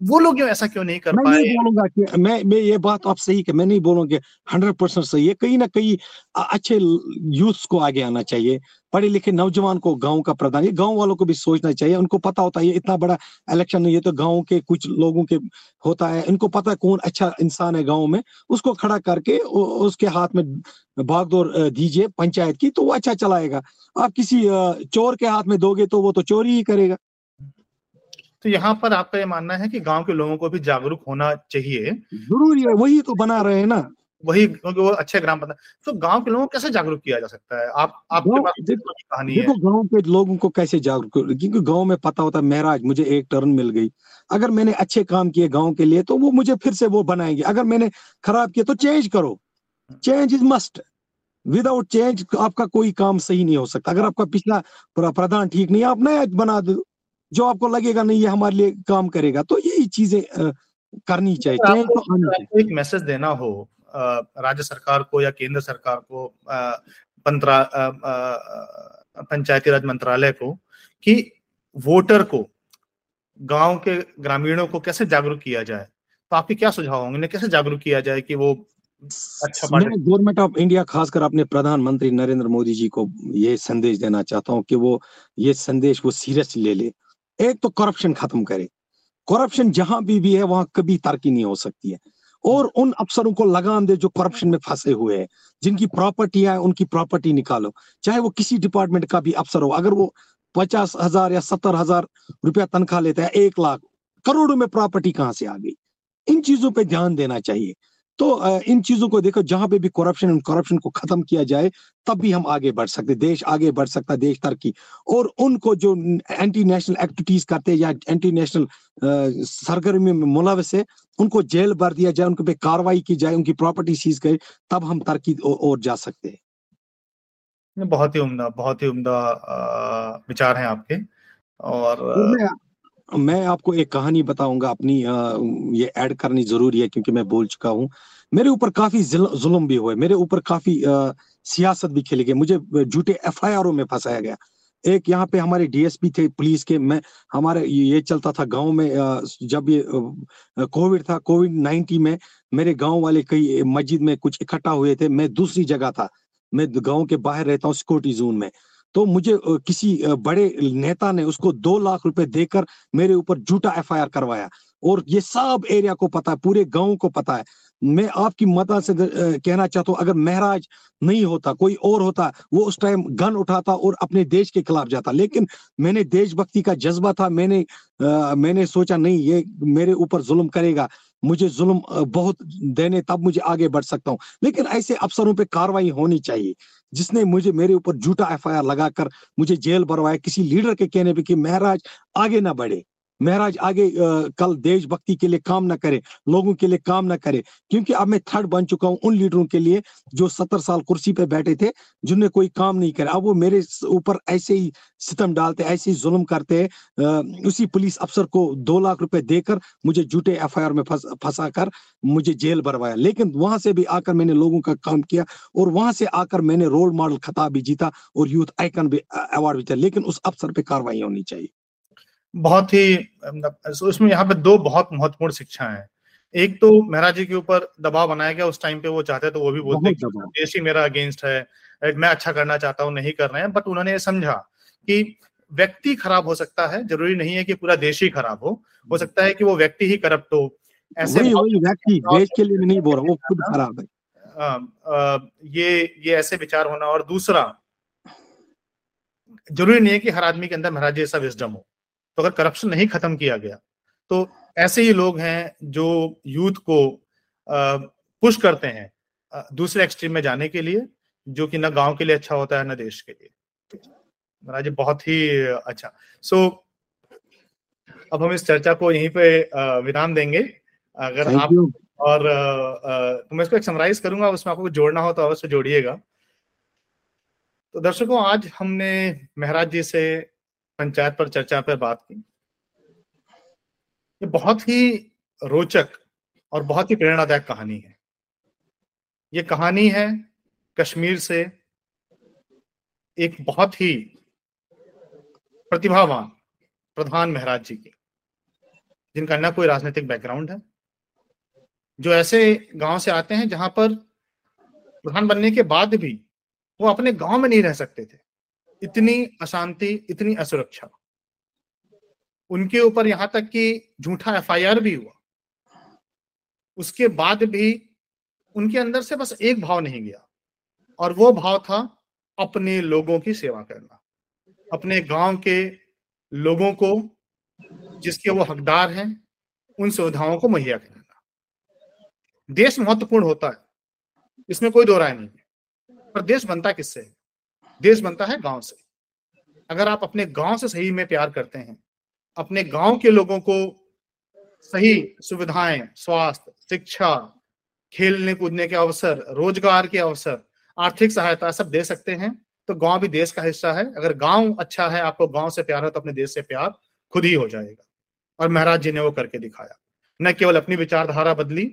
Speaker 1: वो लोग क्यों ऐसा क्यों नहीं कर
Speaker 2: मैं
Speaker 1: पाए?
Speaker 2: नहीं बोलूँगा कि मैं मैं ये बात आप सही मैं नहीं बोलूँगा हंड्रेड परसेंट सही है। कहीं ना कहीं अच्छे यूथ को आगे आना चाहिए। पढ़े लिखे नौजवान को गाँव का प्रधान ये गाँव वालों को भी सोचना चाहिए। उनको पता होता है ये इतना बड़ा इलेक्शन नहीं है तो गाँव के कुछ लोगों के होता है। इनको पता है कौन अच्छा इंसान है गाँव में। उसको खड़ा करके उसके हाथ में भागदौड़ दीजिए पंचायत की तो वो अच्छा चलाएगा। आप किसी चोर के हाथ में दोगे तो वो तो चोरी ही करेगा।
Speaker 1: तो यहाँ पर आपका ये मानना है कि गाँव के लोगों को भी जागरूक होना चाहिए।
Speaker 2: ज़रूरी है वही तो बना रहे हैं ना।
Speaker 1: वही क्योंकि वो अच्छे ग्राम पंचायत तो गाँव के लोगों को कैसे जागरूक किया जा सकता है? आप आपके पास
Speaker 2: कहानी देखो गाँव के लोगों को कैसे जागरूक क्योंकि गाँव में पता होता है महराज मुझे एक टर्न मिल गई। अगर मैंने अच्छे काम किए गाँव के लिए तो वो मुझे फिर से वो बनाएँगे। अगर मैंने खराब किया तो चेंज करो। Change is must. Without change आपका कोई काम सही नहीं हो सकता। अगर आपका पिछला प्रधान ठीक नहीं आप नया बना दो। जो आपको लगेगा नहीं ये हमारे लिए काम करेगा। तो यही चीज़ें करनी चाहिए।
Speaker 1: तो एक मैसेज देना हो राज्य सरकार को या केंद्र सरकार को पंचायती राज मंत्रालय को कि वोटर को गाँव के ग्रामीणों को कैसे जागरूक किया जाए? तो आपके क्या सुझाव होंगे? कैसे जागरूक किया जाए कि वो
Speaker 2: अच्छा गवर्नमेंट ऑफ़ इंडिया खासकर अपने प्रधानमंत्री नरेंद्र मोदी जी को ये संदेश देना चाहता हूँ कि वो ये संदेश वो सीरियस ले ले। एक तो करप्शन खत्म करे। करप्शन जहाँ भी भी है, वहाँ कभी तरक्की नहीं हो सकती है। और उन अफसरों को लगाम दे जो करप्शन में फंसे हुए हैं। जिनकी प्रॉपर्टी है, उनकी प्रॉपर्टी निकालो। चाहे वो किसी डिपार्टमेंट का भी अफसर हो, अगर वो पचास हज़ार या सत्तर हज़ार रुपया तनख्वाह लेता है, एक लाख, करोड़ों में प्रॉपर्टी कहाँ से आ गई? इन चीज़ों पर ध्यान देना चाहिए। तो इन चीज़ों को देखो जहाँ पे भी करप्शन करप्शन को खत्म किया जाए तब भी हम आगे बढ़ सकते देश आगे बढ़ सकता देश तरक्की। और उनको जो एंटी नेशनल एक्टिविटीज़ करते हैं या एंटी नेशनल सरगर्मी में मुलवस है उनको जेल भर दिया जाए उनके पे कार्रवाई की जाए उनकी प्रॉपर्टी सीज करे तब हम तरक्की और जा सकते हैं।
Speaker 1: बहुत ही उम्दा बहुत ही उम्दा विचार हैं आपके और
Speaker 2: मैं मैं आपको एक कहानी बताऊँगा अपनी ये ऐड करनी ज़रूरी है क्योंकि मैं बोल चुका हूँ। मेरे ऊपर काफ़ी जुल्म भी हुए मेरे ऊपर काफ़ी सियासत भी खेली गई। मुझे झूठे एफ़ में फंसाया गया। एक यहाँ पे हमारे डीएसपी थे, पुलिस के, मैं, हमारे ये चलता था गाँव में जब ये कोविड था, कोविड नाइन्टीन में मेरे गाँव वाले कई मस्जिद में कुछ इकट्ठा हुए थे। मैं दूसरी जगह था। मैं गाँव के बाहर रहता हूँ सिक्योरिटी जोन में। तो मुझे किसी बड़े नेता ने उसको दो लाख रुपए देकर मेरे ऊपर झूठा एफआईआर करवाया। और ये सब एरिया को पता है पूरे गाँव को पता है। मैं आपकी मदद से कहना चाहता हूँ अगर महराज नहीं होता कोई और होता वो उस टाइम गन उठाता और अपने देश के खिलाफ जाता। लेकिन मैंने देशभक्ति का जज्बा था मैंने आ, मैंने सोचा नहीं ये मेरे ऊपर जुल्म करेगा। मुझे जुल्म बहुत देने, तब मुझे आगे बढ़ सकता हूँ। लेकिन ऐसे अफसरों पे कार्रवाई होनी चाहिए, जिसने मुझे, मेरे ऊपर झूठा एफआईआर लगाकर मुझे जेल भरवाया, किसी लीडर के कहने पे कि, महाराज, आगे ना बढ़े। महराज आगे कल देशभक्ति के लिए काम ना करे, लोगों के लिए काम ना करे, क्योंकि अब मैं थर्ड बन चुका हूँ उन लीडरों के लिए जो सत्तर साल कुर्सी पे बैठे थे जिनने कोई काम नहीं करे। अब वो मेरे ऊपर ऐसे ही सितम डालते, ऐसे ही जुल्म करते उसी पुलिस अफसर को दो लाख रुपए देकर मुझे झूठे एफ़ में फंसा कर मुझे जेल भरवाया। लेकिन वहाँ से भी आकर मैंने लोगों का काम किया और वहाँ से आकर मैंने रोल मॉडल खिताब भी जीता और यूथ आइकन भी अवार्ड भी लेकिन उस अफसर पे कार्रवाई होनी चाहिए।
Speaker 1: बहुत ही उसमें यहाँ पे दो बहुत महत्वपूर्ण शिक्षा है। एक तो महाराज जी के ऊपर दबाव बनाया गया उस टाइम पे वो चाहते तो वो भी बोलते देश ही मेरा अगेंस्ट है मैं अच्छा करना चाहता हूँ नहीं कर रहे हैं। बट उन्होंने ये समझा कि व्यक्ति खराब हो सकता है ज़रूरी नहीं है कि पूरा देश ही खराब हो। हो सकता है कि वो व्यक्ति ही करप्ट हो।
Speaker 2: ऐसे व्यक्ति देश के लिए नहीं बोल रहा वो खुद खराब है। आ,
Speaker 1: आ, ये ये ऐसे विचार होना। और दूसरा ज़रूरी नहीं है कि हर आदमी के अंदर महाराज जैसा विजडम हो। तो अगर करप्शन नहीं खत्म किया गया तो ऐसे ही लोग हैं जो यूथ को पुश करते हैं दूसरे एक्सट्रीम में जाने के लिए जो कि ना गाँव के लिए अच्छा होता है ना देश के लिए। महाराज बहुत ही अच्छा। सो so, अब हम इस चर्चा को यहीं पे विराम देंगे। अगर Thank आप you. और तो मैं इसको एक समराइज करूँगा उसमें आपको जोड़ना हो तो अवश्य जोड़िएगा। तो दर्शकों आज हमने महाराज जी से पंचायत पर चर्चा पर बात की। ये बहुत ही रोचक और बहुत ही प्रेरणादायक कहानी है। ये कहानी है कश्मीर से एक बहुत ही प्रतिभावान प्रधान महाराज जी की, जिनका न कोई राजनीतिक बैकग्राउंड है, जो ऐसे गाँव से आते हैं जहाँ पर प्रधान बनने के बाद भी वो अपने गाँव में नहीं रह सकते थे। इतनी अशांति, इतनी असुरक्षा। उनके ऊपर यहाँ तक कि झूठा एफआईआर भी हुआ। उसके बाद भी उनके अंदर से बस एक भाव नहीं गया और वो भाव था अपने लोगों की सेवा करना। अपने गाँव के लोगों को जिसके वो हकदार हैं, उन सुविधाओं को मुहैया कराना। देश महत्वपूर्ण होता है। इसमें कोई दो राय नहीं है। पर देश बनता किससे है? देश बनता है गाँव से। अगर आप अपने गाँव से सही में प्यार करते हैं, अपने गाँव के लोगों को सही सुविधाएँ, स्वास्थ्य, शिक्षा, खेलने कूदने के अवसर, रोज़गार के अवसर, आर्थिक सहायता सब दे सकते हैं तो गाँव भी देश का हिस्सा है। अगर गाँव अच्छा है, आपको गाँव से प्यार है तो अपने देश से प्यार खुद ही हो जाएगा। और महाराज जी ने वो करके दिखाया। न केवल अपनी विचारधारा बदली,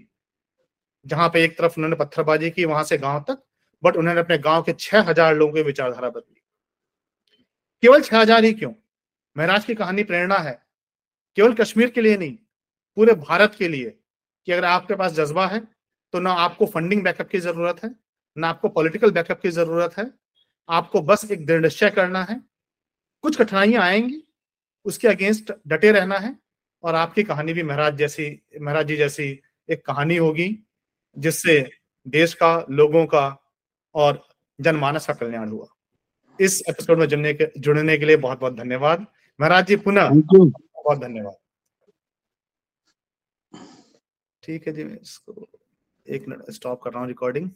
Speaker 1: जहाँ पे एक तरफ़ उन्होंने पत्थरबाजी की, वहाँ से गाँव तक बट उन्होंने अपने गाँव के छह हज़ार लोगों की विचारधारा बदली। केवल छह हज़ार ही क्यों? महराज की कहानी प्रेरणा है। केवल कश्मीर के लिए नहीं, पूरे भारत के लिए। कि अगर आपके पास जज्बा है तो ना आपको फंडिंग बैकअप की ज़रूरत है, ना आपको पॉलिटिकल बैकअप की ज़रूरत है। आपको बस एक दृढ़ निश्चय करना है। कुछ कठिनाइयाँ आएँगी, उसके अगेंस्ट डटे रहना है। और आपकी कहानी भी महाराज जैसी, महाराज जी जैसी एक कहानी होगी, जिससे देश का, लोगों का और जनमानस का कल्याण हुआ। इस एपिसोड में जुड़ने के जुड़ने के लिए बहुत बहुत धन्यवाद। महाराज जी पुनः बहुत धन्यवाद। ठीक है जी मैं इसको एक मिनट स्टॉप कर रहा हूँ रिकॉर्डिंग